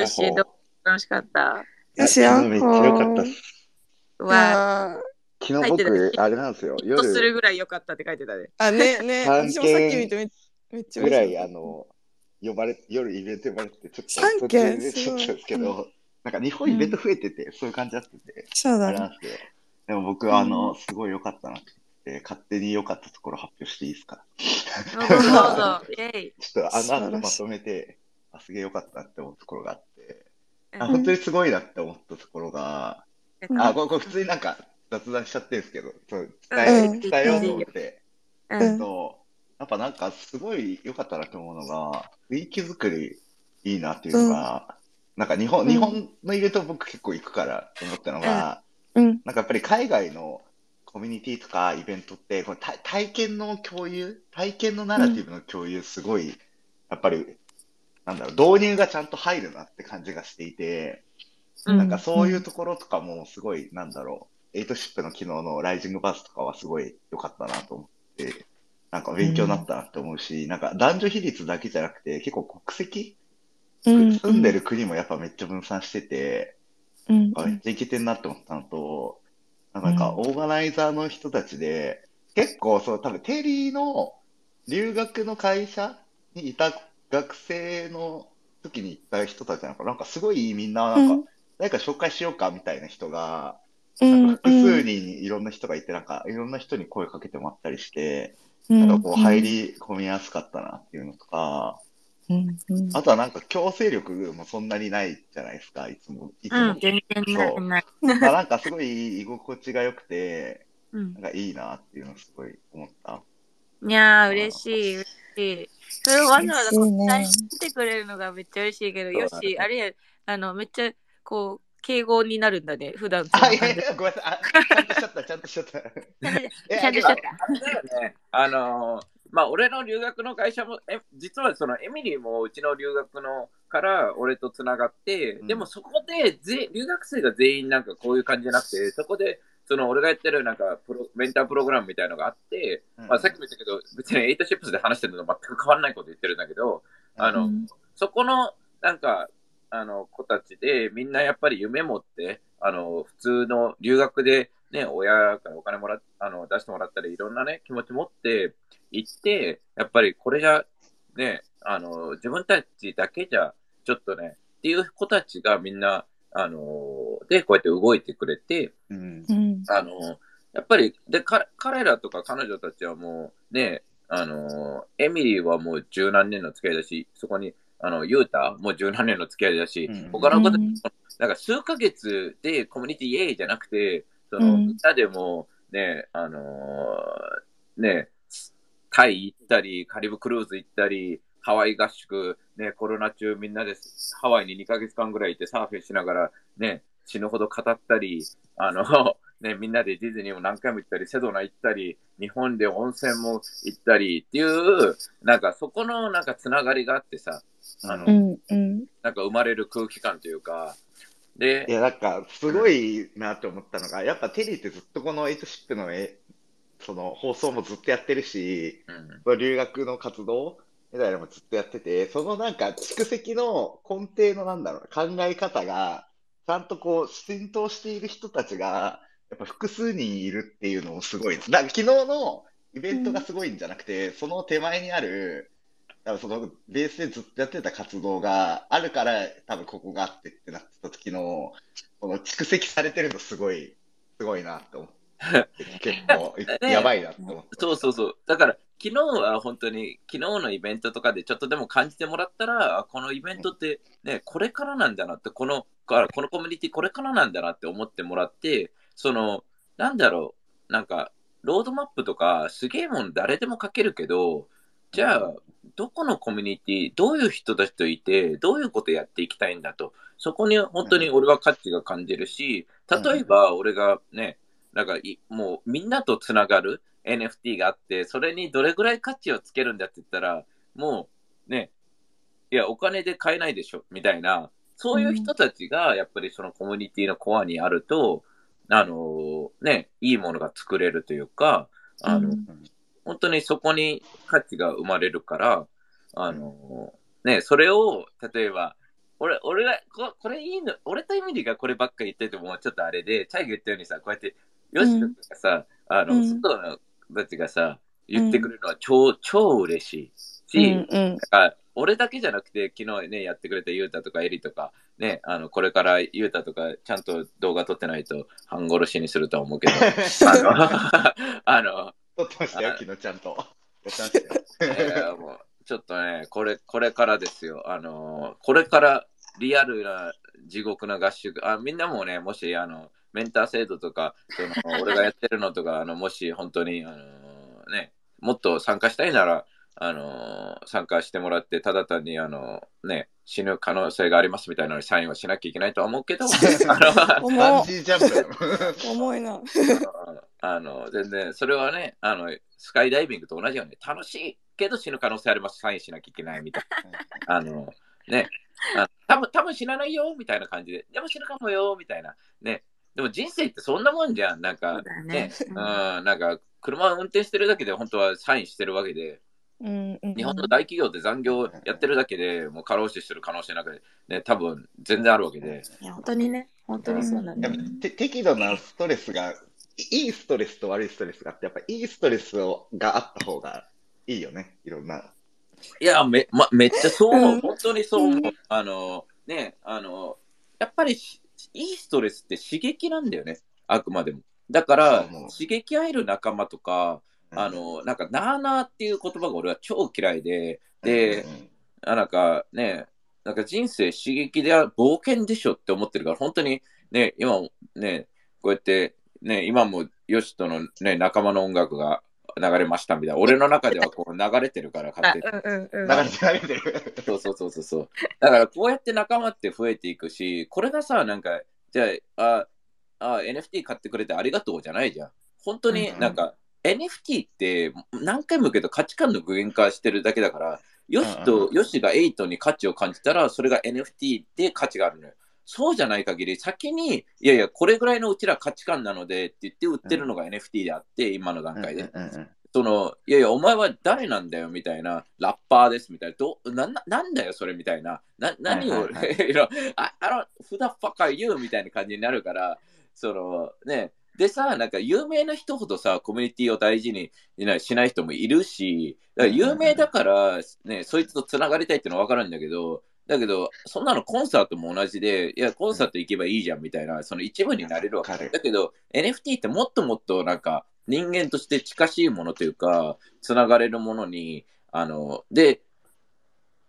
よし、どう楽しかった。よしよめっちゃ良かったっす。うわあ昨日僕、たあれなんですよ。ー、とする夜ぐらい良かったって書いてたね。あ、ね、ね、三 私もさっき見てめめっちゃぐらい、あの、呼ばれ、夜イベント呼ばれてて、ちょっと三途件中でちょっとですけど、なんか日本イベント増えてて、そういう感じになってて、そうだね。でも僕はあの、すごい良かったなって勝手に良かったところ発表していいですか？どうぞどうぞ。イェイ。ちょっとあの後まとめて、あ、すげえ良かったなって思うところがあって、あ、うん。本当にすごいなって思ったところが、うん。あ、これ、これ普通になんか雑談しちゃってるんですけど、そう伝え、うん。伝えようと思って、ううんん。と、やっぱなんかすごい良かったなと思うのが、雰囲気作りいいなっていうのが、なんか日本、うん。日本のイベント僕結構行くからと思ったのが、うん。なんかやっぱり海外のコミュニティとかイベントって、この体体験の共有、体験のナラティブの共有、すごい、やっぱり、なんだろう、導入がちゃんと入るなって感じがしていて、うんなんかそういうところとかもすごい、なんだろう、エイトシップの昨日のライジングバースとかはすごい良かったなと思って、なんか勉強になったなって思うし、なんか男女比率だけじゃなくて、結構国籍、うん。住んでる国もやっぱめっちゃ分散してて、うん。あめっちゃいけてんなって思ったのと、なんかオーガナイザーの人たちで、結構そう、多分テリーの留学の会社にいた学生の時に行った人たちなのかな、なんかすごいみんな、なんか、誰か紹介しようかみたいな人が、うん。なんか複数人いろんな人がいて、なんかいろんな人に声かけてもらったりして、うん。なんかこう入り込みやすかったなっていうのとか、うん。うん。あとはなんか強制力もそんなにないじゃないですか、いつも。いつもうん、全然ないない。まあなんかすごい居心地が良くて、うんなんかいいなっていうのをすごい思った。いやー、嬉しい、嬉しい。それをわざわざ答えてくれるのがめっちゃ嬉しいけど、よし、あれや、あの、めっちゃ、こう、敬語になるんだね、普段あ、ないやいや、ごめんなさい。あちゃんとしちゃった、ちゃんとしちゃった。えちゃんとしちゃった。ね。あのーまあ、俺の留学の会社も、え実はそのエミリーもうちの留学のから俺とつながって、うんでもそこでぜ留学生が全員なんかこういう感じじゃなくて、そこでその俺がやってるなんかプロメンタープログラムみたいなのがあって、まあ、さっきも言ったけど、別にエイトシップスで話してるのと全く変わらないこと言ってるんだけど、あの、うん。そこのなんかあの子たちでみんなやっぱり夢持って、あの普通の留学で、ね、親からお金もらっあの出してもらったり、いろんな、ね、気持ち持って行って、やっぱりこれじゃ、ね、あの自分たちだけじゃちょっとね、っていう子たちがみんな、あので、こうやって動いてくれて、うん。うん。あの、やっぱり、で、か彼らとか彼女たちはもう、ね、あの、エミリーはもう十何年の付き合いだし、そこに、あの、ユータもう十何年の付き合いだし、うん。他の子たちもうん。なんか数ヶ月でコミュニティイエーイじゃなくて、その、うん。みんなでも、ね、あのーね、タイ行ったり、カリブクルーズ行ったり、ハワイ合宿、ね、コロナ中みんなでハワイに2ヶ月間ぐらい行ってサーフィンしながら、ね、死ぬほど語ったり、あの、ね、みんなでディズニーも何回も行ったり、セドナ行ったり、日本で温泉も行ったりっていう、なんかそこのなんかつながりがあってさ、あの、うん。うん。なんか生まれる空気感というか、でい、や、なんか、すごいなって思ったのが、やっぱテリーってずっとこのエイトシップのえ、その放送もずっとやってるし、うん留学の活動みたいなのもずっとやってて、そのなんか蓄積の根底のなんだろうな、考え方が、ちゃんとこう浸透している人たちが、やっぱ複数人いるっていうのもすごい。だから昨日のイベントがすごいんじゃなくて、その手前にある、多分そのベースでずっとやってた活動があるから、多分ここがあってってなってた時の、この蓄積されてるのすごい、すごいなって思って。結構、ね やばいなって思って。そうそうそう。だから、昨日は本当に、昨日のイベントとかでちょっとでも感じてもらったら、あこのイベントって、ね、これからなんだなって、この、このコミュニティこれからなんだなって思ってもらって、その、なんだろう、なんか、ロードマップとか、すげえもん誰でも書けるけど、じゃあ、どこのコミュニティ、どういう人たちといて、どういうことやっていきたいんだと。そこに本当に俺は価値が感じるし、例えば俺がね、なんかいもうみんなとつながる NFT があって、それにどれぐらい価値をつけるんだって言ったら、もうね、いや、お金で買えないでしょ、みたいな、そういう人たちがやっぱりそのコミュニティのコアにあると、あのね、いいものが作れるというか、あの、うん。本当にそこに価値が生まれるから、あのね、それを、例えば、俺、俺が、ここれいいの、俺とエミリーがこればっかり言っててもちょっとあれで、チャイが言ったようにさ、こうやって、よしとかさ、あの、うん。外の人たちがさ、言ってくれるのは超、超嬉しいし、うんうん俺だけじゃなくて、昨日ね、やってくれたユータとかエリとか、ね、あの、これからユータとか、ちゃんと動画撮ってないと、半殺しにするとは思うけど、あの、あの、撮ってましたよ、昨日ちゃんと。やってましたよ。いやもうちょっとね、これ、これからですよ。あの、これからリアルな地獄な合宿、あみんなもね、もし、あの、メンター制度とか、その 俺がやってるのとか、あの、もし本当に、あの、ね、もっと参加したいなら、あの、参加してもらって、ただ単に、あの、ね、死ぬ可能性がありますみたいなのにサインはしなきゃいけないとは思うけど、あの、重バンジージャンプだよ。重いな。あの、全然、それはね、あの、スカイダイビングと同じように、楽しいけど死ぬ可能性あります、サインしなきゃいけないみたいな。あの、ね、あ多分多分死なないよ、みたいな感じで、でも死ぬかもよ、みたいな。ね、でも人生ってそんなもんじゃん。なんそかねね。、うん、なんか、車を運転してるだけで本当はサインしてるわけで、うんうん日本の大企業で残業やってるだけでもう過労死してる可能性なんかね、多分全然あるわけで。いや、本当にね、本当にそうなんだよね。適度なストレスが、いいストレスと悪いストレスがあって、やっぱいいストレスをがあった方がいいよね、いろんな。いや、め、ま、めっちゃそう思う。うん本当にそう思う。うんあの、ね、あの、やっぱりしいいストレスって刺激なんだよね。あくまでも。だから刺激合える仲間とか、あの、なんか、なーなーっていう言葉が俺は超嫌いで、でうなんかね、なんか人生刺激であ冒険でしょって思ってるから、本当にね、今もね、こうやって、ね、今もヨシとのね、仲間の音楽が流れましたみたいな、俺の中ではこう流れてるから、あ勝手に。うんうんうん。流れて流れてる。そうそうそうそうそう。だからこうやって仲間って増えていくし、これがさ、なんか、じゃあ、あ、あ NFT 買ってくれてありがとうじゃないじゃん。本当にうんなんか、NFT って何回も言うけど価値観の具現化してるだけだから、ヨシうんとう、ヨシが8に価値を感じたら、それが NFT で価値があるのよ。そうじゃない限り、先に、いやいや、これぐらいのうちら価値観なのでって言って売ってるのが NFT であって、今の段階で。その、いやいや、お前は誰なんだよみたいな、ラッパーですみたいな、どなななんだよそれみたいな、な何を、はいはい you know, I, I don't, who the fuck are you? みたいな感じになるから、そのね、でさ、なんか有名な人ほどさ、コミュニティを大事にねしない人もいるし、だから有名だから、ね、そいつとつながりたいってのは分かるんだけど、だけど、そんなのコンサートも同じで、いや、コンサート行けばいいじゃんみたいな、その一部になれるわけだけど、NFT ってもっともっとなんか、人間として近しいものというか、つながれるものに、あの、で、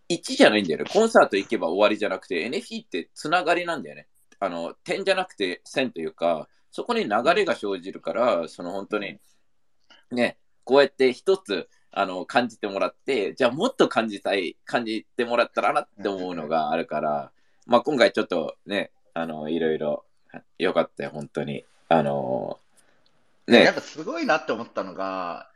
1じゃないんだよね。コンサート行けば終わりじゃなくて、NFT ってつながりなんだよね。あの、点じゃなくて線というか、そこに流れが生じるから、その本当に、ね、こうやって一つ、あの、感じてもらって、じゃあもっと感じたい、感じてもらったらなって思うのがあるから、まあ今回ちょっとね、あの、いろいろよかったよ、本当に。あの、ね、やっぱすごいなって思ったのが、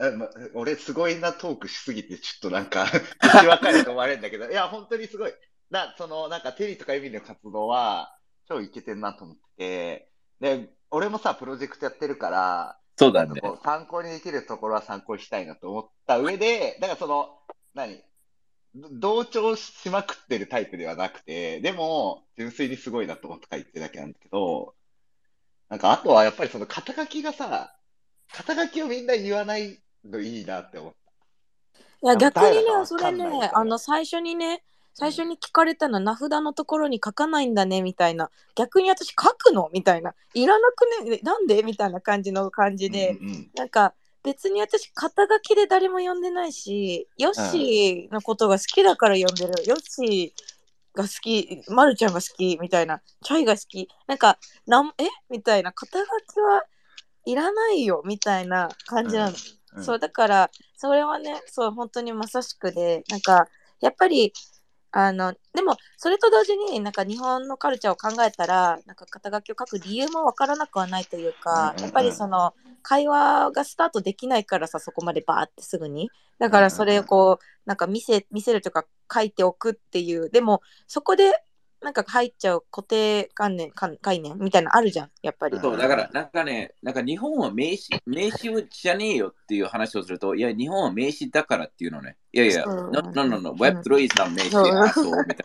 えま俺すごいなトークしすぎてちょっとなんか 口分かると思われるんだけど、いや本当にすごい。な、そのなんかテリーとかエミリの活動は超イケてんなと思ってて、で、俺もさ、プロジェクトやってるから、そうだね。参考にできるところは参考にしたいなと思った上で、だからその、何？ど同調しまくってるタイプではなくて、でも、純粋にすごいなと思って書いてるだけなんだけど、なんかあとはやっぱりその肩書きがさ、肩書きをみんな言わないのいいなって思っいや、逆にねそれねあの、最初にね、最初に聞かれたのは名札のところに書かないんだねみたいな。逆に私書くの？みたいな。いらなくね？なんで？みたいな感じの感じた。で、うんうん。なんか別に私肩書きで誰も呼んでないしヨッシーのことが好きだから呼んでる、ヨッシーが好きまるちゃんが好きみたいな。チャイが好き。なんかなんえ？みたいな。肩書きはいらないよみたいな感じなの、うん。そうだからそれはねそう本当にまさしくで。なんかやっぱりあのでもそれと同時になんか日本のカルチャーを考えたらなんか肩書きを書く理由もわからなくはないというか、やっぱりその会話がスタートできないからさそこまでバーってすぐに。だからそれをこうなんか見せ見せるというか書いておくっていう。でもそこでなんか入っちゃう固定観念か概念みたいなのあるじゃんやっぱり。そう、だから、なんかね、なんか日本は名詞、名詞じゃねえよっていう話をすると、いや、日本は名詞だからっていうのね。いやいや、そう no, no, no, no, Web3 is not 名詞、そうあそう、みたいな。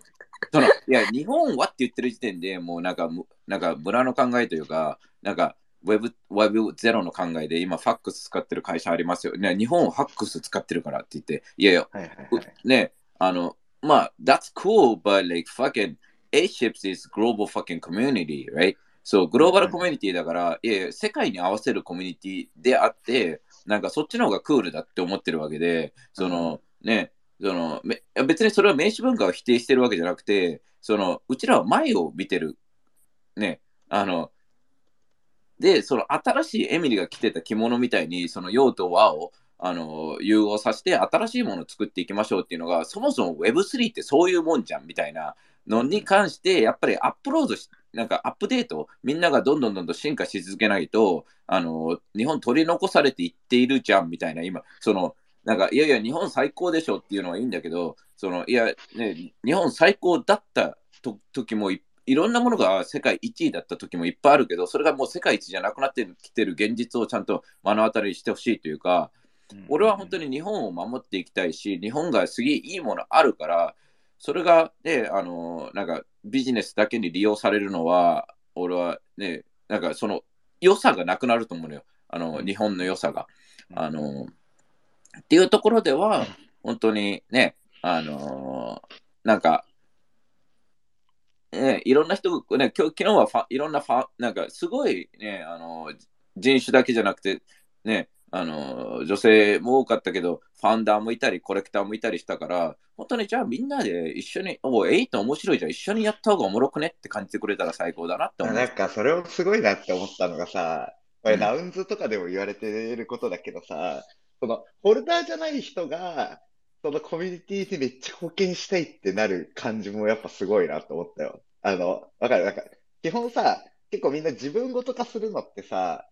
そのいや、日本はって言ってる時点でもうなんか、むなんか村の考えというか、なんか Web, Web0 の考えで今、ファックス使ってる会社ありますよ。ね、日本はファックス使ってるからって言って、いやいや、はいはいはうい。ね、あの、まあ、that's cool, but like fucking A-Ships is global fucking community, right? そう、グローバルコミュニティだから、いや世界に合わせるコミュニティであって、なんかそっちの方がクールだって思ってるわけで、その、ね、そのめ別にそれは名詞文化を否定してるわけじゃなくて、その、うちらは前を見てる。ね、あの、で、その新しいエミリが着てた着物みたいに、その用と和をあの融合させて新しいものを作っていきましょうっていうのが、そもそも Web3 ってそういうもんじゃんみたいなのに関して、やっぱりアップロードし、なんかアップデート、みんながどんどんどんどん進化し続けないと、あの日本取り残されていっているじゃんみたいな、今、その、なんか、いやいや、日本最高でしょっていうのはいいんだけど、その、いや、ね、日本最高だったと時もいいろんなものが世界1位だった時もいっぱいあるけど、それがもう世界一じゃなくなってきてる現実をちゃんと目の当たりにしてほしいというか、俺は本当に日本を守っていきたいし、日本がすげえいいものあるから、それがね、あの、なんかビジネスだけに利用されるのは、俺はね、なんかその良さがなくなると思うのよ。あの、日本の良さが。あの、っていうところでは、本当にね、あの、なんか、ね、いろんな人が、ね、今日昨日はファいろんなファン、なんかすごいね、あの、人種だけじゃなくて、ね、あの、女性も多かったけど、ファンダーもいたり、コレクターもいたりしたから、本当にじゃあみんなで一緒に、おエイト面白いじゃん、一緒にやった方がおもろくね？って感じてくれたら最高だなって思う。なんかそれをすごいなって思ったのがさ、これうんラウンズとかでも言われてることだけどさ、そのホルダーじゃない人が、そのコミュニティにめっちゃ貢献したいってなる感じもやっぱすごいなと思ったよ。あの、わかるわかる。基本さ、結構みんな自分ごと化するのってさ、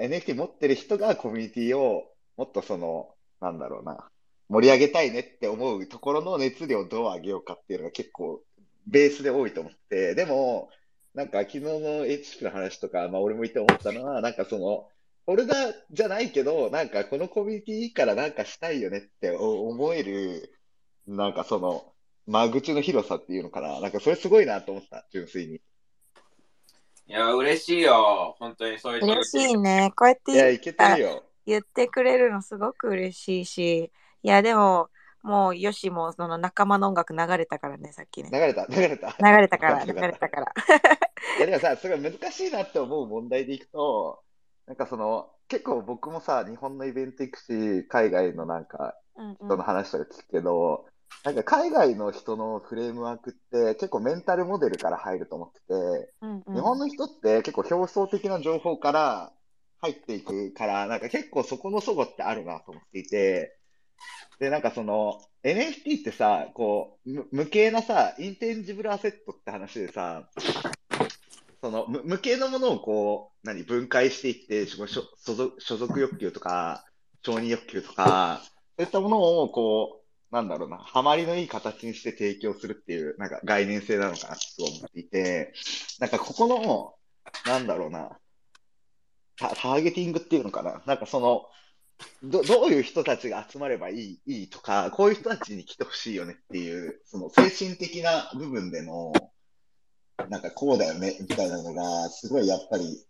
NFT 持ってる人がコミュニティをもっとその、なんだろうな、盛り上げたいねって思うところの熱量をどう上げようかっていうのが結構ベースで多いと思って、でも、なんか昨日の HP の話とか、まあ俺も言って思ったのは、なんかその、ホルダーじゃないけど、なんかこのコミュニティいいからなんかしたいよねって思える、なんかその、間口の広さっていうのかな。なんかそれすごいなと思った、純粋に。いや、嬉しいよ。本当にそういう嬉しいね。こうやっていや、いけてるよ。言ってくれるのすごく嬉しいし、いやでも、もうよしもその仲間の音楽流れたからね、さっきね。流れた、流れた。流れたから、流れたから。いや、でもさ、それが難しいなって思う問題でいくと、なんかその、結構僕もさ、日本のイベント行くし、海外のなんかうんうん人の話とか聞くけど、なんか海外の人のフレームワークって結構メンタルモデルから入ると思ってて、うんうん。日本の人って結構表層的な情報から入っていくから、なんか結構そこの齟齬ってあるなと思っていて、で、なんかその NFT ってさ、こう、む無形なさ、インテンジブルアセットって話でさ、その無無形のものをこう、何、分解していって、所所所属所属欲求とか、承認欲求とか、そういったものをこう、なんだろうな、ハマりのいい形にして提供するっていう、なんか概念性なのかなと思っていて、なんかここの、なんだろうな、タ、ターゲティングっていうのかな。なんかその、ど、どういう人たちが集まればいい、いいとか、こういう人たちに来てほしいよねっていう、その精神的な部分での、なんかこうだよね、みたいなのが、すごいやっぱり、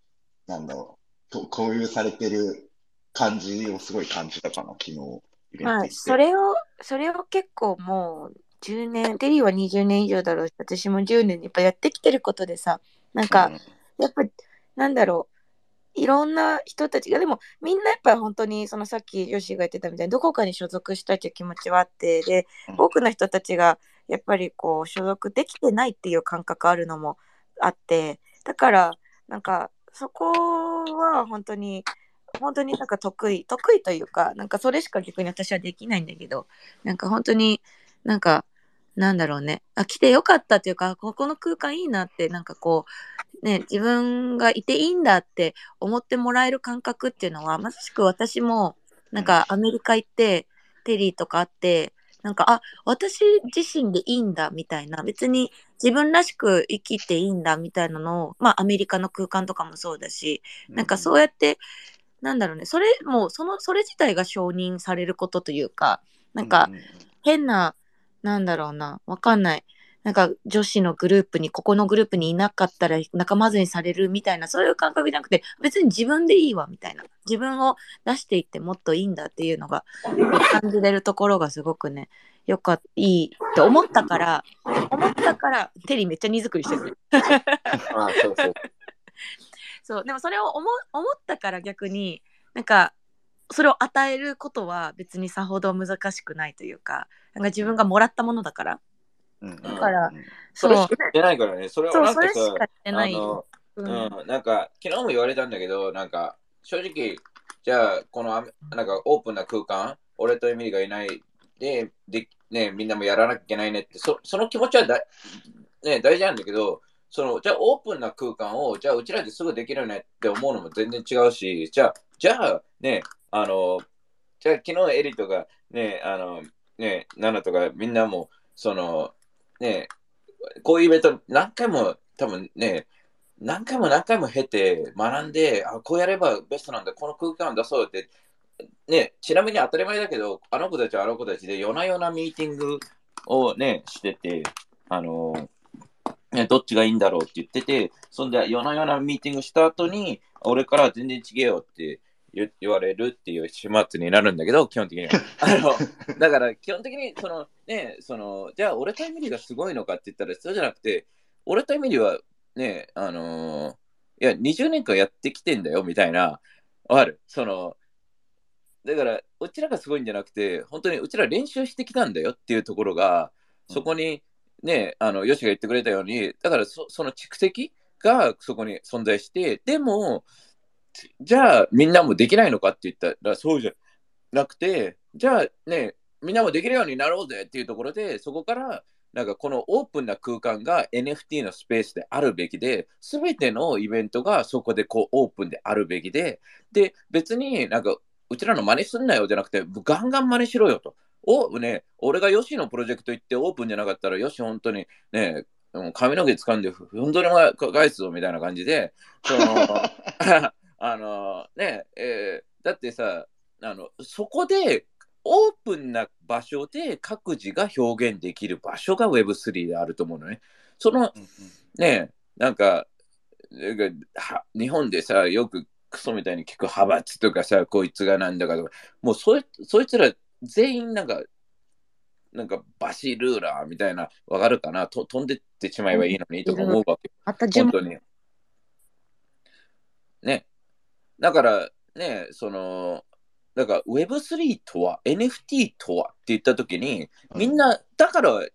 なんだろう、と共有されてる感じをすごい感じたかな、昨日、イベントまあ、行って。それを、それを結構もう10年、テリーは20年以上だろうし、私も10年やっぱやってきてることでさ、なんか、やっぱなんだろう、いろんな人たちが、でもみんなやっぱ本当に、そのさっきヨッシーが言ってたみたいに、どこかに所属したいという気持ちはあって、でうん、多くの人たちがやっぱりこう、所属できてないっていう感覚あるのもあって、だから、なんか、そこは本当に、本当になんか得意、得意というか、なんかそれしか逆に私はできないんだけど、なんか本当になんか、なんだろうね、あ、来てよかったというか、ここの空間いいなって、なんかこう、ね、自分がいていいんだって思ってもらえる感覚っていうのは、まさしく私も、なんかアメリカ行って、テリーとかあって、なんか、あ、私自身でいいんだみたいな、別に自分らしく生きていいんだみたいなのを、まあアメリカの空間とかもそうだし、なんかそうやって、なんだろうね、それもう、その、それ自体が承認されることというか、なんか変な、なんだろうな、わかんない。なんか女子のグループに、ここのグループにいなかったら仲間ずにされるみたいな、そういう感覚じゃなくて、別に自分でいいわみたいな。自分を出していってもっといいんだっていうのが、感じれるところがすごくね、よかった、いいと思ったから、思ったから、テリーめっちゃ荷造りしてる。あそうそう。そう、でもそれを思思ったから逆に、なんか、それを与えることは別にさほど難しくないというか、なんか自分がもらったものだから。うんだからうんそれしか言ってないからね。それはなんかううんん、なんか、昨日も言われたんだけど、なんか、正直、じゃあ、このなんかオープンな空間、俺とエミリーがいないで、で、ね、みんなもやらなきゃいけないねって、そその気持ちはだ、ね、大事なんだけど、その、じゃ、オープンな空間を、じゃあ、うちらですぐできるよねって思うのも全然違うし、じゃあ、じゃあ、ね、あの、じゃあ、昨日エリとか、ね、あの、ね、ナナとか、みんなも、その、ね、こういうイベント何回も多分ね、何回も何回も経て学んで、あ、こうやればベストなんだ、この空間を出そうって、ね、ちなみに当たり前だけど、あの子たちはあの子たちで夜な夜なミーティングをね、してて、あの、ね、どっちがいいんだろうって言ってて、そんで夜な夜なミーティングした後に、俺から全然違えよって言言われるっていう始末になるんだけど、基本的には。あのだから基本的にそのね、そのじゃあ俺とエミリーがすごいのかって言ったらそうじゃなくて、俺とエミリーはね、あのーいや、20年間やってきてんだよみたいな、わかるその、だから、うちらがすごいんじゃなくて、本当にうちら練習してきたんだよっていうところが、そこにね、あの、ヨシが言ってくれたように、だからその蓄積がそこに存在して、でも、じゃあみんなもできないのかって言ったらそうじゃなくて、じゃあね、みんなもできるようになろうぜっていうところで、そこからなんかこのオープンな空間が NFT のスペースであるべきで、すべてのイベントがそこでこうオープンであるべきで、で、別になんかうちらの真似すんなよじゃなくて、ガンガン真似しろよと。お、ね、俺がヨシのプロジェクト行ってオープンじゃなかったら、ヨシ本当にね、うん髪の毛掴んで、ふんどりも返すぞみたいな感じで、その、あのね、えーだってさ、あの、そこで、オープンな場所で各自が表現できる場所が Web3 であると思うのね。そのうんうんね、なんか、なんかは日本でさ、よくクソみたいに聞く派閥とかさ、こいつがなんだかとか、もうそいそいつら全員なんか、なんかバシルーラーみたいな、わかるかな？と飛んでってしまえばいいのにとか思うわけ。また順本当に。ね。だから、ね、その、だから Web3 とは、NFT とはって言ったときに、みんな、だから、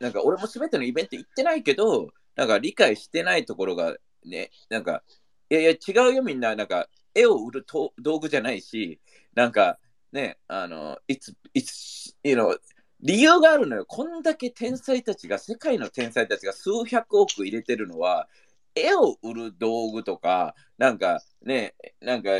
なんか俺も全てのイベント行ってないけど、なんか理解してないところがね、なんか、いやいや違うよみんな、なんか絵を売ると道具じゃないし、なんかね、あの、it's, it's, you know, 理由があるのよ。こんだけ天才たちが、世界の天才たちが数百億入れてるのは、絵を売る道具とか、なんかね、なんか、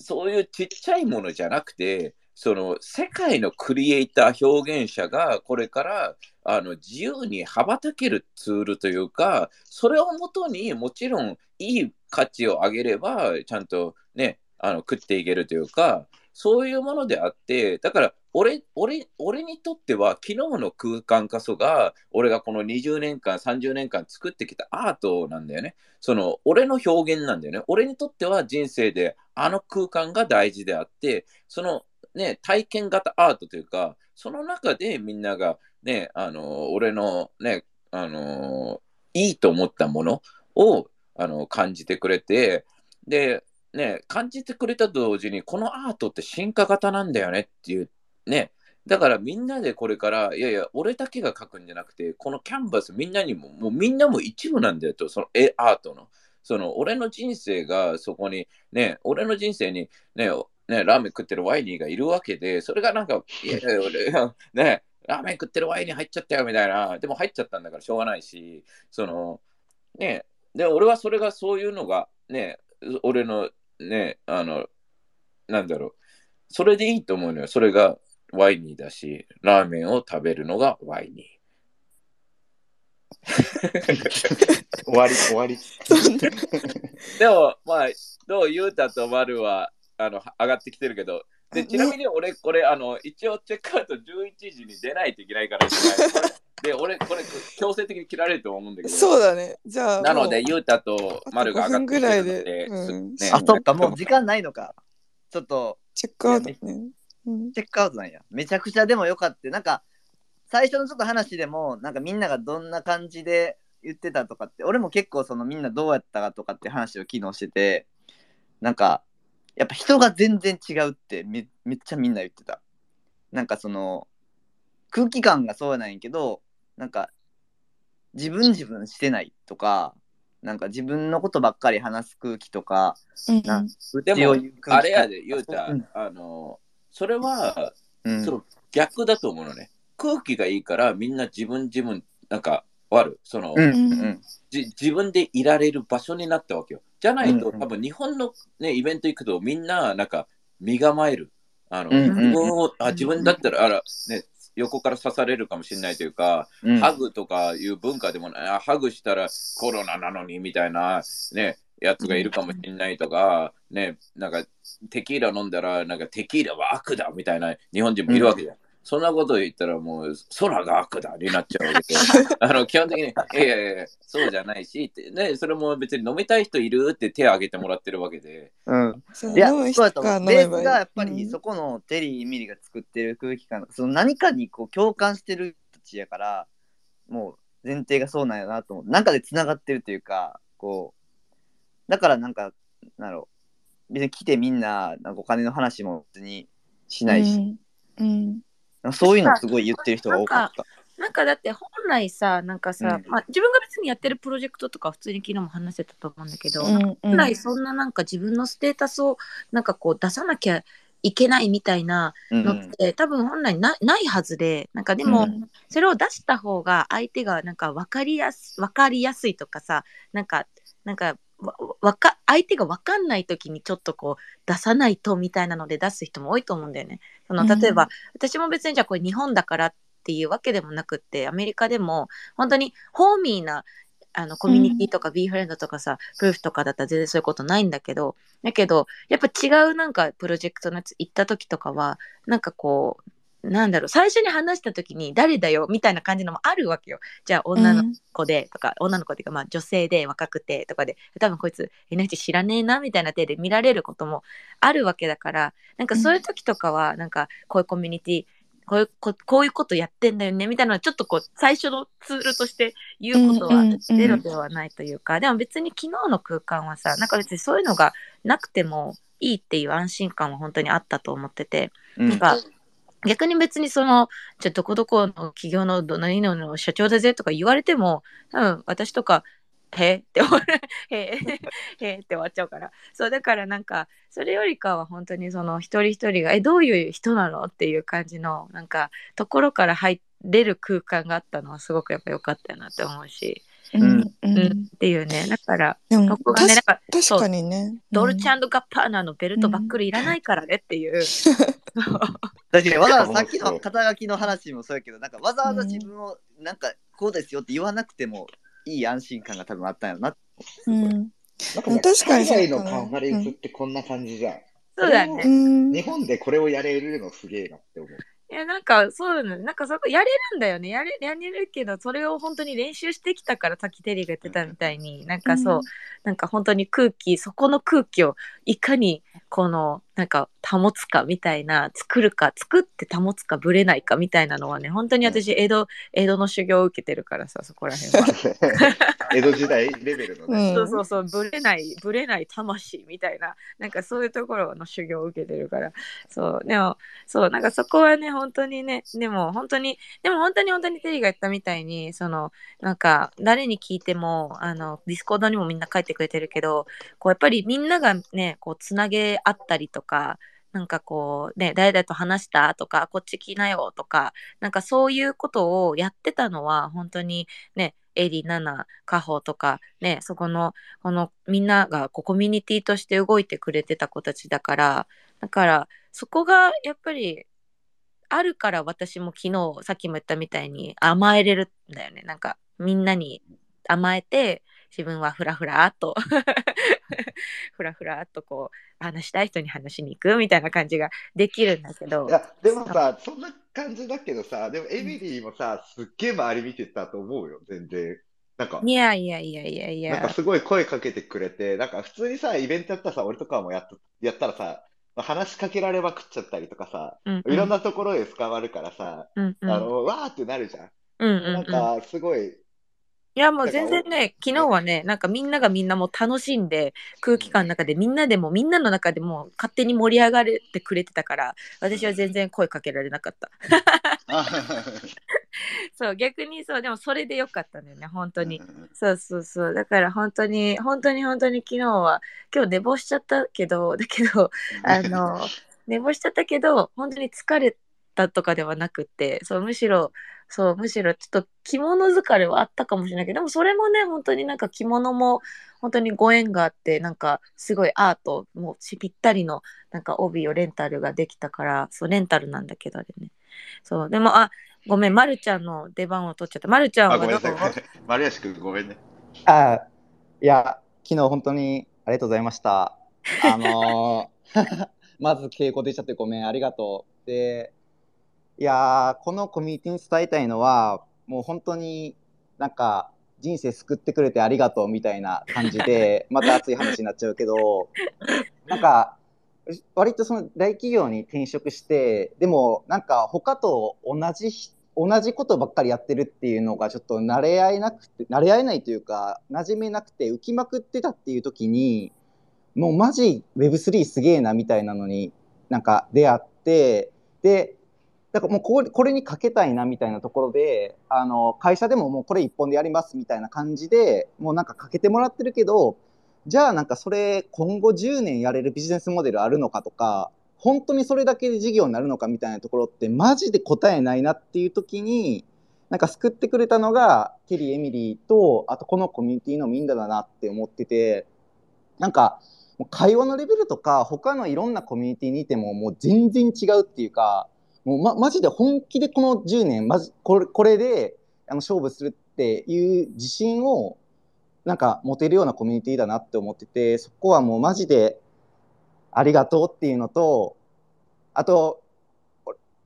そういうちっちゃいものじゃなくて、その世界のクリエイター、表現者がこれからあの自由に羽ばたけるツールというか、それをもとにもちろんいい価値を上げれば、ちゃんとね、あの食っていけるというか、そういうものであって、だから俺俺俺にとっては昨日の空間こそが、俺がこの20年間、30年間作ってきたアートなんだよね。その俺の表現なんだよね。俺にとっては人生であの空間が大事であって、そのね、体験型アートというか、その中でみんながね、あの、俺のね、あの、いいと思ったものをあの感じてくれて、で、ね、感じてくれたと同時に、このアートって進化型なんだよねっていう、ね、だからみんなでこれから、いやいや、俺だけが描くんじゃなくて、このキャンバスみんなにも、もうみんなも一部なんだよと、その絵アートの。その俺の人生がそこに、ね、俺の人生に、ね、ね、ラーメン食ってるワイニーがいるわけで、それがなんか、いやいや、俺、ね、ラーメン食ってるワイニー入っちゃったよみたいな、でも入っちゃったんだからしょうがないし、その、ね、で、俺はそれがそういうのが、ね、俺の、ね、あの、なんだろう、それでいいと思うのよ。それが、ワイニーだし、ラーメンを食べるのがワイニ終わり、終わり。ー。でも、まあ、どう、ユータとマルは、あの、上がってきてるけど、で、ちなみに俺、これ、あの、一応チェックアウト11時に出ないといけないから、で、俺、これ、強制的に切られると思うんだけど、そうだね。じゃあ。なので、もうユータとマルが上がってきてるのあと5分ぐらいでで、うんねあ、そっか、もう時間ないのか。ちょっと、チェックアウトね。うんチェックアウトなんや。めちゃくちゃでもよかった。なんか、最初のちょっと話でも、なんかみんながどんな感じで言ってたとかって、俺も結構そのみんなどうやったかとかって話を昨日してて、なんか、やっぱ人が全然違うってめめっちゃみんな言ってた。なんかその、空気感がそうなんやけど、なんか、自分自分してないとか、なんか自分のことばっかり話す空気とか、うんなでもあれやで、ユータ、うんあの、それは、うんその逆だと思うのね。空気がいいから、みんな自分自分、なんか、終わる。その、うんうんじ自分でいられる場所になったわけよ。じゃないと、うんうん多分日本の、ね、イベント行くとみんな、なんか、身構える。あの、うんうんうん自分をあ自分だったら、あら、ね、横から刺されるかもしれないというか、うんハグとかいう文化でもない、あハグしたらコロナなのにみたいな、ね、やつがいるかもしれないとか、ね、なんかテキーラ飲んだら、なんかテキーラは悪だみたいな日本人もいるわけじゃん。そんなこと言ったらもう空が悪だになっちゃうわけで。あの基本的に、いやいやいや、そうじゃないしって、ね、それも別に飲みたい人いるって手を挙げてもらってるわけで、うん。そういや、そうだと思う。ベースがやっぱりうん。そこのテリー・ミリが作ってる空気感、その何かにこう共感してる人たちやから、もう前提がそうなんやなと思う。中でつながってるというか、こう、だからなんか、なんだろ。う、別に来てみんな、なんかお金の話も別にしないし、うん。うんそういうのすごい言ってる人が多かった。なんかだって本来さなんかさ、うん。まあ、自分が別にやってるプロジェクトとか普通に昨日も話してたと思うんだけど、うん本来そんななんか自分のステータスをなんかこう出さなきゃいけないみたいなうんのって、多分本来なないはずでなんかでも、うん。それを出した方が相手がなんか分かりやす分かりやすいとかさなんかなんかわわか相手が分かんない時にちょっとこう出さないとみたいなので出す人も多いと思うんだよね。その例えば、うん私も別にじゃあこれ日本だからっていうわけでもなくってアメリカでも本当にホーミーなあのコミュニティとか B フレンドとかさ、プルーフとかだったら全然そういうことないんだけどだけどやっぱ違うなんかプロジェクトのやつ行った時とかはなんかこうなんだろう最初に話した時に誰だよみたいな感じのもあるわけよ。じゃあ女の子でとか、女の子っていうかまあ女性で若くてとかで。多分こいつ NH 知らねえなみたいな手で見られることもあるわけだからなんかそういう時とかはなんかこういうコミュニティこういうここういうことやってんだよねみたいなのはちょっとこう最初のツールとして言うことはうんうんうんゼロではないというか、でも別に昨日の空間はさなんか別にそういうのがなくてもいいっていう安心感は本当にあったと思ってて、うん。なんか逆に別にそのじゃどこどこの企業のどのいの社長だぜとか言われても多分私とかへえって終わるへえへえって終わっちゃうから。そうだからなんかそれよりかは本当にその一人一人がえどういう人なのっていう感じのなんかところから入れる空間があったのはすごくやっぱ良かったなって思うし、うんううん。んっていうね。だからでもここがねなんか確かにね。ドルチャンドガッパーナのベルトバックルいらないからねっていう、確かに。わざわざさっきの肩書きの話もそうやけど、なんかわざわざ自分をなんかこうですよって言わなくてもいい安心感が多分あったんやろな。う。ん。なんかね確かに。そう海外のカンファレンスってこんな感じじゃん。そうだよねうん。日本でこれをやれるのすげえなって思う。いや、なんか、そうだね。なんか、そこ、やれるんだよね。やれ、やれるけど、それを本当に練習してきたから、さっきテリーが言ってたみたいに、なんかそう、うんなんか本当に空気、そこの空気をいかに、この、なんか、保つかみたいな、作るか、作って保つか、ぶれないかみたいなのはね、本当に私、江戸、江戸の修行を受けてるからさ、そこら辺は。江戸時代レベルのね。うんそうそうそう、ぶれない、ぶれない魂みたいな、なんかそういうところの修行を受けてるから、そう、でも、そう、なんかそこはね、本当にね、でも本当に、でも本当に本当にテリーが言ったみたいに、その、なんか、誰に聞いても、あの、ディスコードにもみんな書いてくれてるけど、こう、やっぱりみんながね、こう、つなげ合ったりとか、かなんかこう、ね、誰々と話したとか、こっち来なよとか、なんかそういうことをやってたのは、本当にね、エリ、ナナ、カホとか、ね、そこの、このみんながこうコミュニティとして動いてくれてた子たちだから、だから、そこがやっぱり、あるから私も昨日さっきも言ったみたいに甘えれるんだよね。なんかみんなに甘えて自分はフラフラっと フラフラっとこう話したい人に話しに行くみたいな感じができるんだけど。いや、でもさ、そんな感じだけどさ、でもエミリーもさ、すっげえ周り見てたと思うよ、全然。なんか、いやいやいやいやいや。なんかすごい声かけてくれて、なんか普通にさ、イベントやったらさ、俺とかもやっとやったらさ、話しかけられまくっちゃったりとかさ、うんうん。いろんなところで捕まるからさ、うんうん。あの、わーってなるじゃん。うんうんうん。なんか、すごい、いやもう全然ね、昨日はね、なんかみんながみんなもう楽しんで、空気感の中でみんなでも、みんなの中でも勝手に盛り上がれてくれてたから、私は全然声かけられなかった。そう、逆にそう、でもそれでよかったんだよね、本当に。そうそうそう。だから本当に、本当に本当に昨日は、今日寝坊しちゃったけど、だけど、あの、寝坊しちゃったけど、本当に疲れたとかではなくって、そう、むしろ、そう、むしろちょっと着物疲れはあったかもしれないけど、でもそれもね、本当になんか着物も本当にご縁があって、なんかすごいアート、もうしぴったりのなんか帯をレンタルができたから、そう、レンタルなんだけどあれね。そう、でも、あ、ごめん、まるちゃんの出番を取っちゃった。まるちゃんあ、はどう？ごめんなさい。丸吉くんごめんね。あいや、昨日本当にありがとうございました。あのー まず敬語出ちゃってごめん、ありがとう。で、いやーこのコミュニティに伝えたいのは、もう本当になんか人生救ってくれてありがとうみたいな感じで、また熱い話になっちゃうけど、なんか、割とその大企業に転職して、でもなんか他と同じひ同じことばっかりやってるっていうのがちょっと慣れ合えなくて、慣れ合えないというか、馴染めなくて浮きまくってたっていう時に、もうマジ Web3 すげえなみたいなのになんか出会って、で、だからもうこれこれにかけたいなみたいなところで、あの、会社でももうこれ一本でやりますみたいな感じで、もうなんかかけてもらってるけど、じゃあなんかそれ今後10年やれるビジネスモデルあるのかとか、本当にそれだけで事業になるのかみたいなところってマジで答えないなっていう時に、なんか救ってくれたのがケリー、エミリーと、あとこのコミュニティのみんなだなって思ってて、なんか会話のレベルとか他のいろんなコミュニティにいてももう全然違うっていうか、もうま、マジで本気でこの10年、まじ、これ、これで、あの、勝負するっていう自信を、なんか持てるようなコミュニティだなって思ってて、そこはもうマジでありがとうっていうのと、あと、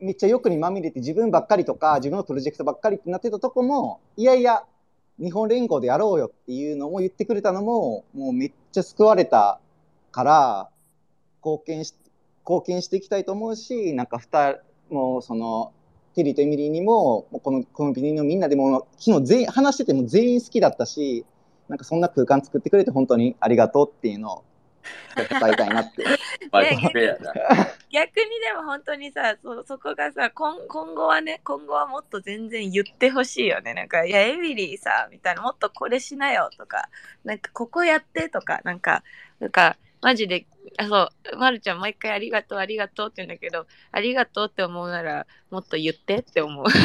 めっちゃ欲にまみれて自分ばっかりとか、自分のプロジェクトばっかりってなってたとこも、いやいや、日本連合でやろうよっていうのも言ってくれたのも、もうめっちゃ救われたから、貢献し、貢献していきたいと思うし、なんか二もうその、テリーとエミリーにも、もうこのコミュニのみんなでも、昨日全員、話してても全員好きだったし、なんかそんな空間作ってくれて本当にありがとうっていうのを伝えたいなって。逆にでも本当にさそそこがさ今今後はね今後はもっと全然言ってほしいよねなんか「いやエミリーさ」みたいな「もっとこれしなよ」とか「なんかここやって」とかなんかなんかマジであそう、ま、るちゃん毎回ありがとうありがとうって言うんだけどありがとうって思うならもっと言ってって思う。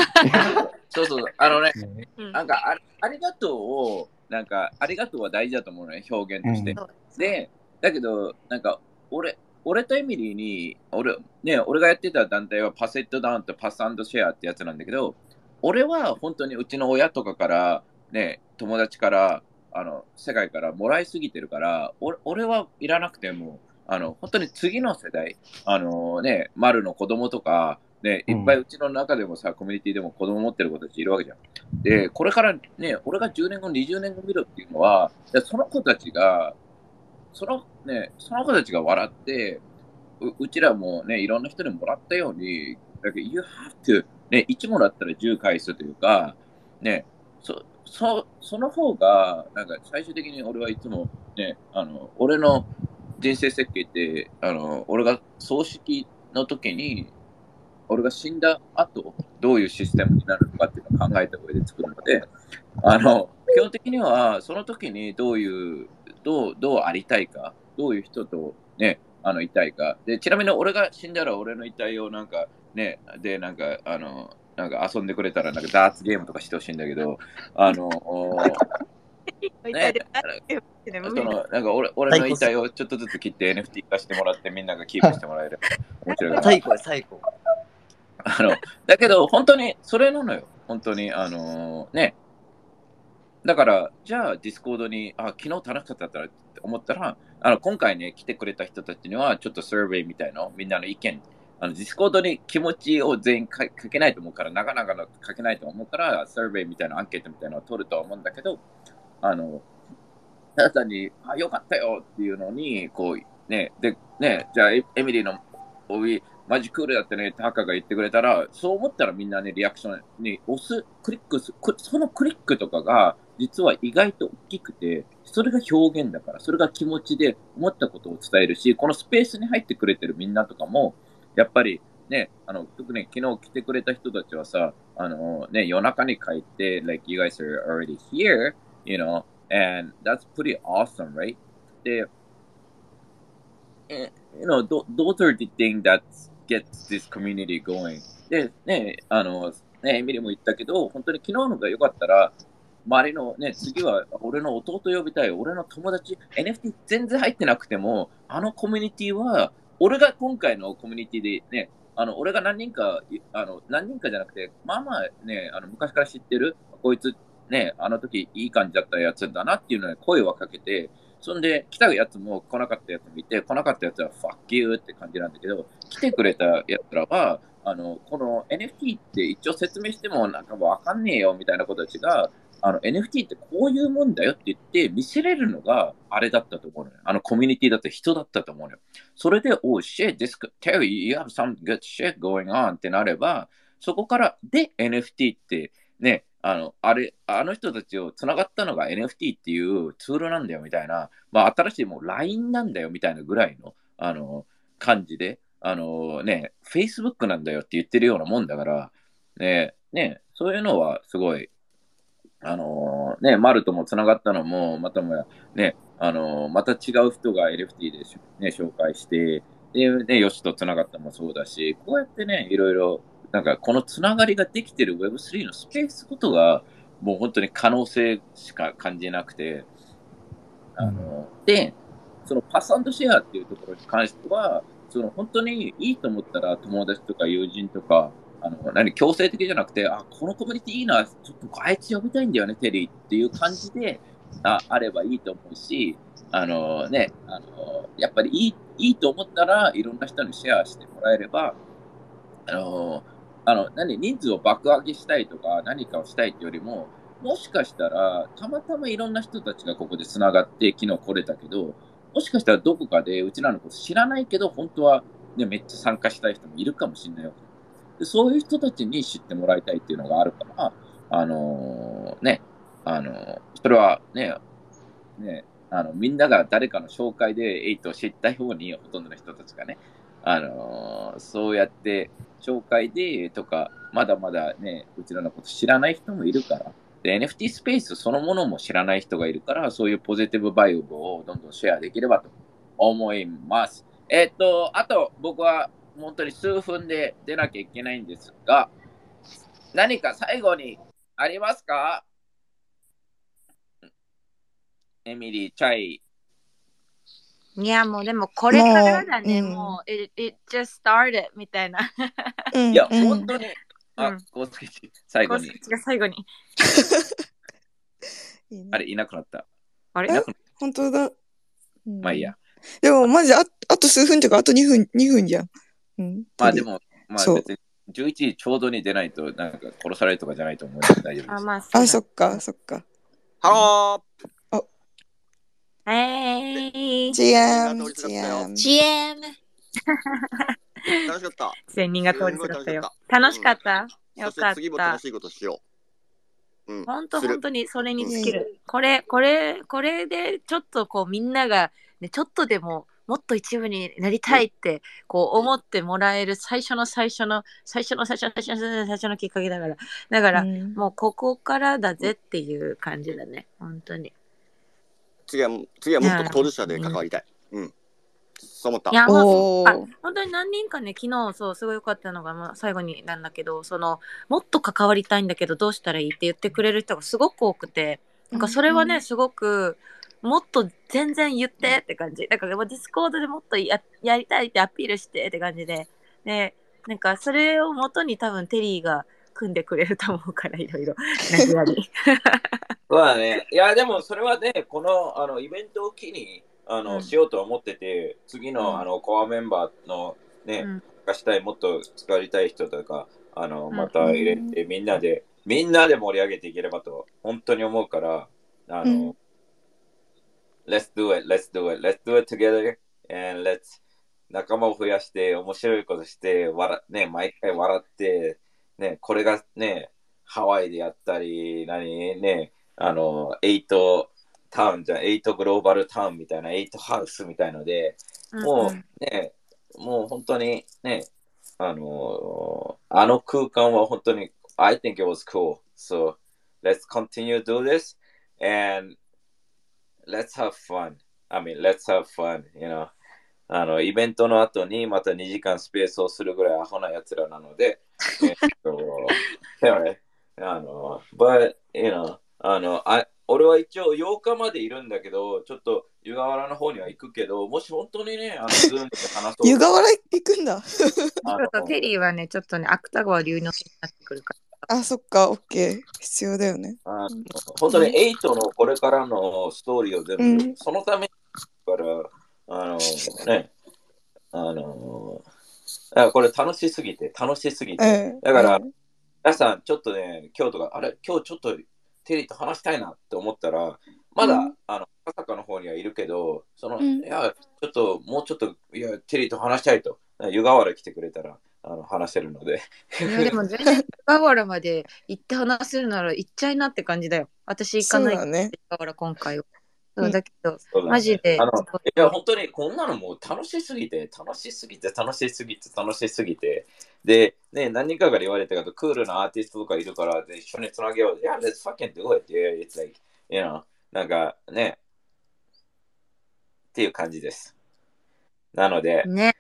そうそうそう。あのね、うんなんかあ、ありがとうを、なんか、ありがとうは大事だと思うのね、表現として。そうで、だけど、なんか、俺、俺とエミリーに、俺、ね、俺がやってた団体はパセットダウンとパスシェアってやつなんだけど、俺は本当にうちの親とかから、ね、友達から、あの、世界からもらいすぎてるから、俺俺はいらなくても、あの、本当に次の世代、あのね、丸の子供とか、ね、いっぱいうちの中でもさ、コミュニティでも子供持ってる子たちいるわけじゃん。で、これからね、俺が10年後、20年後見るっていうのは、でその子たちが、そのね、その子たちが笑って、ううちらもね、いろんな人にもらったように、だけど you have to、ね、1もらったら10返すというか、ね、そ、そ、その方が、なんか最終的に俺はいつもね、あの、俺の人生設計って、あの、俺が葬式の時に、俺が死んだ後、どういうシステムになるのかっていうのを考えた上で作るので、あの、基本的には、その時にどういう、どう、どうありたいか、どういう人とね、あの、いたいか。で、ちなみに俺が死んだら俺の遺体をなんか、ね、で、なんか、あの、なんか遊んでくれたら、なんかダーツゲームとかしてほしいんだけど、あの、ね、その、なんか俺俺の遺体をちょっとずつ切って NFT 化してもらってみんながキープしてもらえる。面白いかな。最高や最高。あの、だけど、本当に、それなのよ。本当に、あのね。だから、じゃあ、ディスコードに、あ、昨日楽しかったって思ったら、あの、今回ね、来てくれた人たちには、ちょっとサーベイみたいな、みんなの意見、あの、ディスコードに気持ちを全員書けないと思うから、なかなかの書けないと思うから、サーベイみたいなアンケートみたいなのを取るとは思うんだけど、あの、ただ単に、あ、よかったよっていうのに、こう、ね、で、ね、じゃあ、エミリーの、おい、マジクールだってね、タカが言ってくれたら、そう思ったらみんなね、リアクションに押す、クリックす、くそのクリックとかが、実は意外と大きくて、それが表現だから、それが気持ちで思ったことを伝えるし、このスペースに入ってくれてるみんなとかも、やっぱりね、あの、特に昨日来てくれた人たちはさ、あの、ね、夜中に帰って、like, you guys are already here, you know, and that's pretty awesome, right? で、eh, you know, th- those are the things that gets this community going. で、ね、あの、ね、エミリも言ったけど、本当に昨日のが良かったら、周りのね、次は俺の弟呼びたい、俺の友達、NFT 全然入ってなくても、あのコミュニティは、俺が今回のコミュニティでね、あの、俺が何人か、あの、何人かじゃなくて、まあまあね、あの、昔から知ってる、こいつ、ね、あの時いい感じだったやつだなっていうのに声をかけて、そんで、来たやつも来なかったやつもいて、来なかったやつは fuck you って感じなんだけど、来てくれたやつらは、あの、この NFT って一応説明してもなんかわかんねえよみたいな子たちが、あの NFT ってこういうもんだよって言って見せれるのがあれだったと思うのよ。あのコミュニティだって人だったと思うのよ。それで、oh shit, this could tell you you have some good shit going on ってなれば、そこから、で NFT ってね、あの、あれ、あの人たちを繋がったのが NFT っていうツールなんだよみたいな、まあ新しいもう LINE なんだよみたいなぐらいの、あの、感じで、あのね、Facebook なんだよって言ってるようなもんだから、ね、ね、そういうのはすごい、あのね、マルとも繋がったのも、またもや、ね、あのまた違う人が NFT で、ね、紹介して、で、ね、ヨシと繋がったもそうだし、こうやってね、いろいろ、なんかこの繋がりができてる Web3 のスペースことが、もう本当に可能性しか感じなくて、あの、で、そのパスシェアっていうところに関しては、その本当にいいと思ったら友達とか友人とか、あの、何、強制的じゃなくて、あ、このコミュニティいいな、ちょっとあいつ呼びたいんだよね、テリーっていう感じで、ああればいいと思うし、あのね、あの、やっぱりいい、いいと思ったらいろんな人にシェアしてもらえれば、あの、あの、何、人数を爆上げしたいとか何かをしたいってよりも、もしかしたら、たまたまいろんな人たちがここで繋がって昨日来れたけど、もしかしたらどこかでうちらのこと知らないけど、本当は、ね、めっちゃ参加したい人もいるかもしれないわけ。でそういう人たちに知ってもらいたいっていうのがあるから、あのね、あのそれはね、ね、あの、みんなが誰かの紹介でエイトを知ったように、ほとんどの人たちがね、あのそうやって紹介でとか、まだまだね、うちらのこと知らない人もいるから、で、NFT スペースそのものも知らない人がいるから、そういうポジティブバイブをどんどんシェアできればと思います。えっと、あと僕は本当に数分で出なきゃいけないんですが、何か最後にありますか？エミリー、チャイ。いや、もうでもこれからだね、もううんもう、it, it just started みたいな。うんいや、うん本当に、あうん、コウスケチ最後に。が最後に。いいねあれ、いなくなった。あれ？本当だ。うんまあいいや。でもマジああと数分とかあと2分2分じゃん。うん。まあでも、まあそう別に11時ちょうどに出ないと、なんか殺されるとかじゃないと思うので大丈夫であ、す。まあ、あ、そっっかそっか。ハロえー、GM 通りすがったよ GM。GM。ー楽しかった。千人が通りすがったよ。す楽しかったそしよかっ次も楽。しいことしよう。うん。本当する本当にそれに尽きる。これ、これ、これでちょっとこうみんなが、ね、ちょっとでももっと一部になりたいってこう思ってもらえる最初の最初の最初の最初の最初の最初のきっかけだから。だから、うんもうここからだぜっていう感じだね。本当に。次は、次はもっと当事者で関わりたい。うん。そう思ったい。や、もうあ。本当に何人かね、昨日そう、すごい良かったのが、まあ、最後になんだけど、その、もっと関わりたいんだけど、どうしたらいいって言ってくれる人がすごく多くて、なんかそれはね、うんすごく、もっと全然言ってって感じ。だから、ディスコードでもっとややりたいってアピールしてって感じで。で、なんかそれをもとに多分テリーが組んでくれると思うからいろいろ。投げやり。そうだね。いや、でもそれはね、このあのイベントを機にあの、うん。しようと思ってて、次の,、うん。あのコアメンバーのね、うん。したい、もっと使いたい人とか、あのうん。また入れて、みんなで、みんなで盛り上げていければと、本当に思うから、あの、うん。Let's do it, let's do it, let's do it together, and let's 仲間を増やして、面白いことして、笑ね、毎回笑って、ね、これがね、ハワイでやったり、何ね、あの、エイトタウンじゃん、エイトグローバルタウンみたいな、エイトハウスみたいので、もうね、もう本当にね、あの、あの空間は本当に、I think it was cool. So, let's continue to do this and let's have fun. I mean, let's have fun, you know. あの、イベントの後にまた2時間スペースをするぐらいアホな奴らなので、えっと、anyway, あの、but, you know, あの、あ俺は一応8日までいるんだけど、ちょっと湯河原の方には行くけど、もし本当にね、あの、ズームで話そう。湯河原行くんだ。テリーはね、ちょっとね、芥川龍之介になってくるかあ、そっか、オッケー。必要だよね。あの本当に8のこれからのストーリーを全部、うんそのためにから、あのね、あの、あこれ楽しすぎて、楽しすぎて。うん。だからうん皆さん、ちょっとね、今日とか、あれ、今日ちょっとテリーと話したいなって思ったら、まだ、うんあの、赤坂の方にはいるけど、その、うんいや、ちょっと、もうちょっと、いや、テリーと話したいと、湯河原来てくれたら、あの話せるので。ら。いや、でも全然湯河原まで行って話せるなら行っちゃいなって感じだよ。私行かないそうだね。湯河原今回は。そううんだけど、そうだねマジであのいや、本当にこんなのもう楽しすぎて、楽しすぎて、楽しすぎて、楽しすぎて。で、ね、何人かから言われたけど、クールなアーティストとかいるから、で一緒につなげよう。いや、let's fucking do it. Yeah, it's like, you know, なんかね、っていう感じです。なので、ね。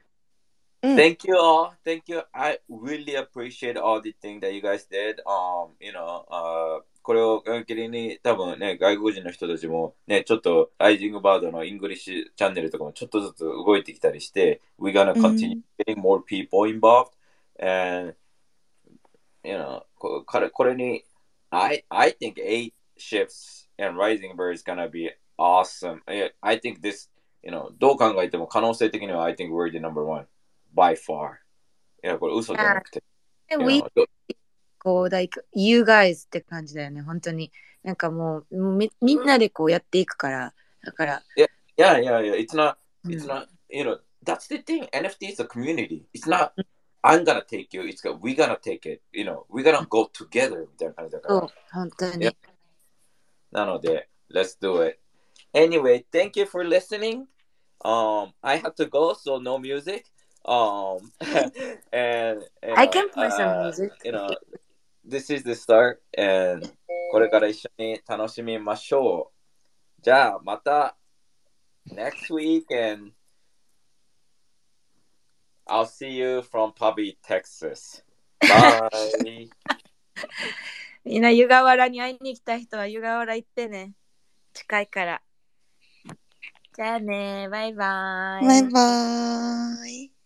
うん Thank you all. Thank you. I really appreciate all the things that you guys did. Um, you know, uh, これを関係に多分ね、外国人の人たちもね、ちょっとライジングバードのイングリッシュチャンネルとかもちょっとずつ動いてきたりして、we're gonna continue getting more people involved. And, you know, ここれこれに、I, I think eight shifts and Rising Bird is gonna be awesome. I think this, you know, どう考えても可能性的には I think we're the number one. by far. いや、これ嘘じゃなくて。で you も、know, どこう、like, you guys って感じだよね、本当に。なんかもう、みみんなでこうやっていくから。だから、yeah, yeah, yeah. It's not, うん it's not, you know, that's the thing. NFT is a community. It's not, I'm gonna take you. It's got, we're gonna take it. You know, we're gonna go together みたいな感じだかそうら。、本当に。Yeah. なので、let's do it. Anyway, thank you for listening. Um, I have to go, so no music. Um, and, you I can play some uh, music. You know, this is the start, and これから一緒に楽しみましょう。じゃあ、また next week, and I'll see you from Pubby, Texas. Bye. みんな湯河原に会いに来た人は湯河原行ってね。近いから。じゃあねバイバイ。バイバーイ。